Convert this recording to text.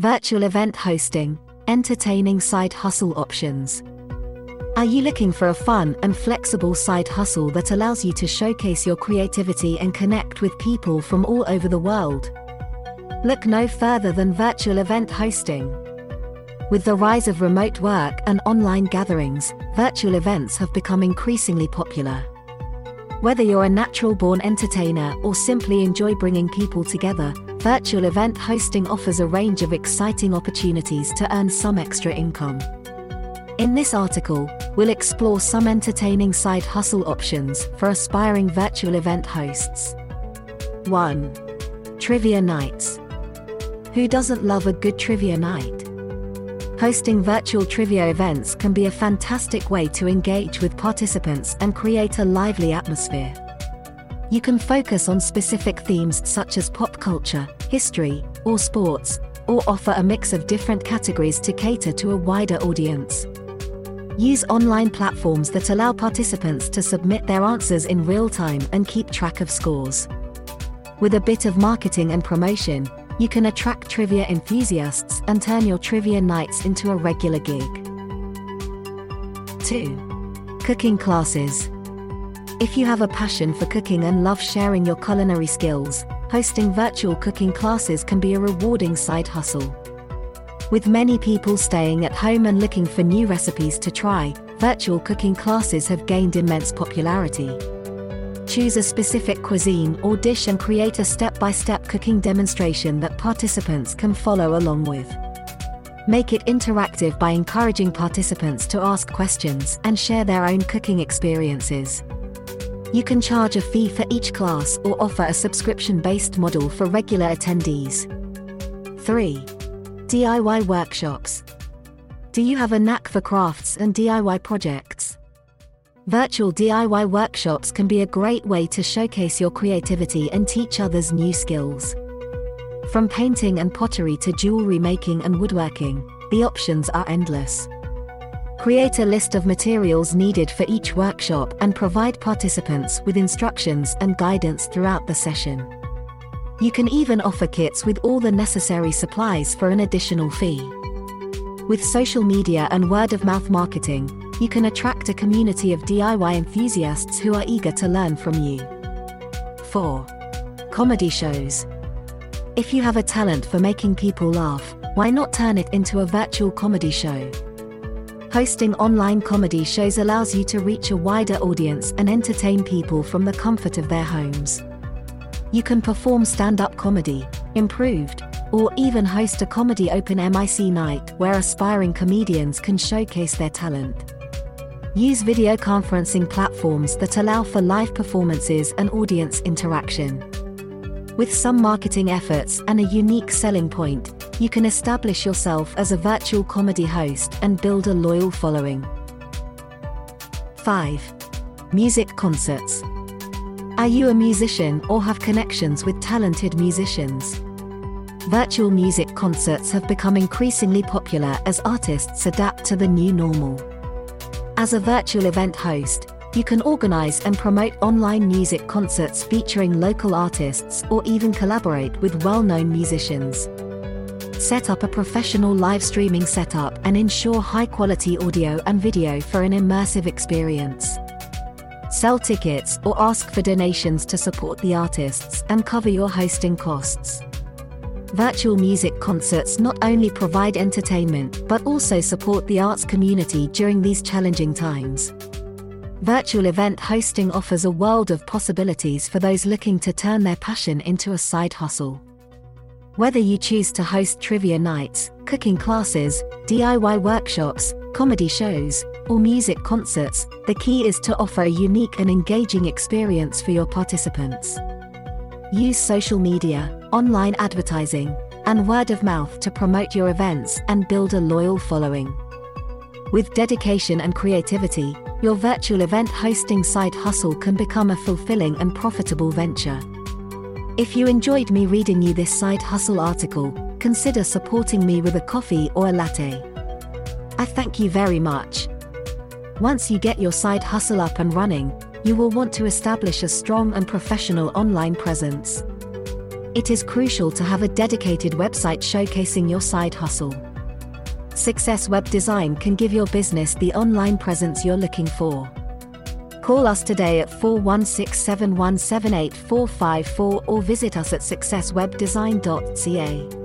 Virtual event hosting, entertaining side hustle options. Are you looking for a fun and flexible side hustle that allows you to showcase your creativity and connect with people from all over the world? Look no further than virtual event hosting. With the rise of remote work and online gatherings, virtual events have become increasingly popular. Whether you're a natural born entertainer or simply enjoy bringing people together, virtual event hosting offers a range of exciting opportunities to earn some extra income. In this article, we'll explore some entertaining side hustle options for aspiring virtual event hosts. 1. Trivia Nights. Who doesn't love a good trivia night? Hosting virtual trivia events can be a fantastic way to engage with participants and create a lively atmosphere. You can focus on specific themes such as pop culture, history, or sports, or offer a mix of different categories to cater to a wider audience. Use online platforms that allow participants to submit their answers in real time and keep track of scores. With a bit of marketing and promotion, you can attract trivia enthusiasts and turn your trivia nights into a regular gig. 2. Cooking classes. If you have a passion for cooking and love sharing your culinary skills, hosting virtual cooking classes can be a rewarding side hustle. With many people staying at home and looking for new recipes to try, virtual cooking classes have gained immense popularity. Choose a specific cuisine or dish and create a step-by-step cooking demonstration that participants can follow along with. Make it interactive by encouraging participants to ask questions and share their own cooking experiences. You can charge a fee for each class or offer a subscription-based model for regular attendees. 3. DIY workshops. Do you have a knack for crafts and DIY projects? Virtual DIY workshops can be a great way to showcase your creativity and teach others new skills. From painting and pottery to jewelry making and woodworking, the options are endless. Create a list of materials needed for each workshop and provide participants with instructions and guidance throughout the session. You can even offer kits with all the necessary supplies for an additional fee. With social media and word of mouth marketing, you can attract a community of DIY enthusiasts who are eager to learn from you. 4. Comedy shows. If you have a talent for making people laugh, why not turn it into a virtual comedy show? Hosting online comedy shows allows you to reach a wider audience and entertain people from the comfort of their homes. You can perform stand up comedy, improv, or even host a comedy open MIC night where aspiring comedians can showcase their talent. Use video conferencing platforms that allow for live performances and audience interaction. With some marketing efforts and a unique selling point, you can establish yourself as a virtual comedy host and build a loyal following. 5. Music concerts. Are you a musician or have connections with talented musicians? Virtual music concerts have become increasingly popular as artists adapt to the new normal. As a virtual event host, you can organize and promote online music concerts featuring local artists or even collaborate with well known musicians. Set up a professional live streaming setup and ensure high quality audio and video for an immersive experience. Sell tickets or ask for donations to support the artists and cover your hosting costs. Virtual music concerts not only provide entertainment but also support the arts community during these challenging times. Virtual event hosting offers a world of possibilities for those looking to turn their passion into a side hustle. Whether you choose to host trivia nights, cooking classes, DIY workshops, comedy shows, or music concerts, the key is to offer a unique and engaging experience for your participants. Use social media, online advertising, and word of mouth to promote your events and build a loyal following. With dedication and creativity, your virtual event hosting side hustle can become a fulfilling and profitable venture. If you enjoyed me reading you this side hustle article, consider supporting me with a coffee or a latte. I thank you very much. Once you get your side hustle up and running, you will want to establish a strong and professional online presence. It is crucial to have a dedicated website showcasing your side hustle. Success Web Design can give your business the online presence you're looking for. Call us today at 416 or visit us at successwebdesign.ca.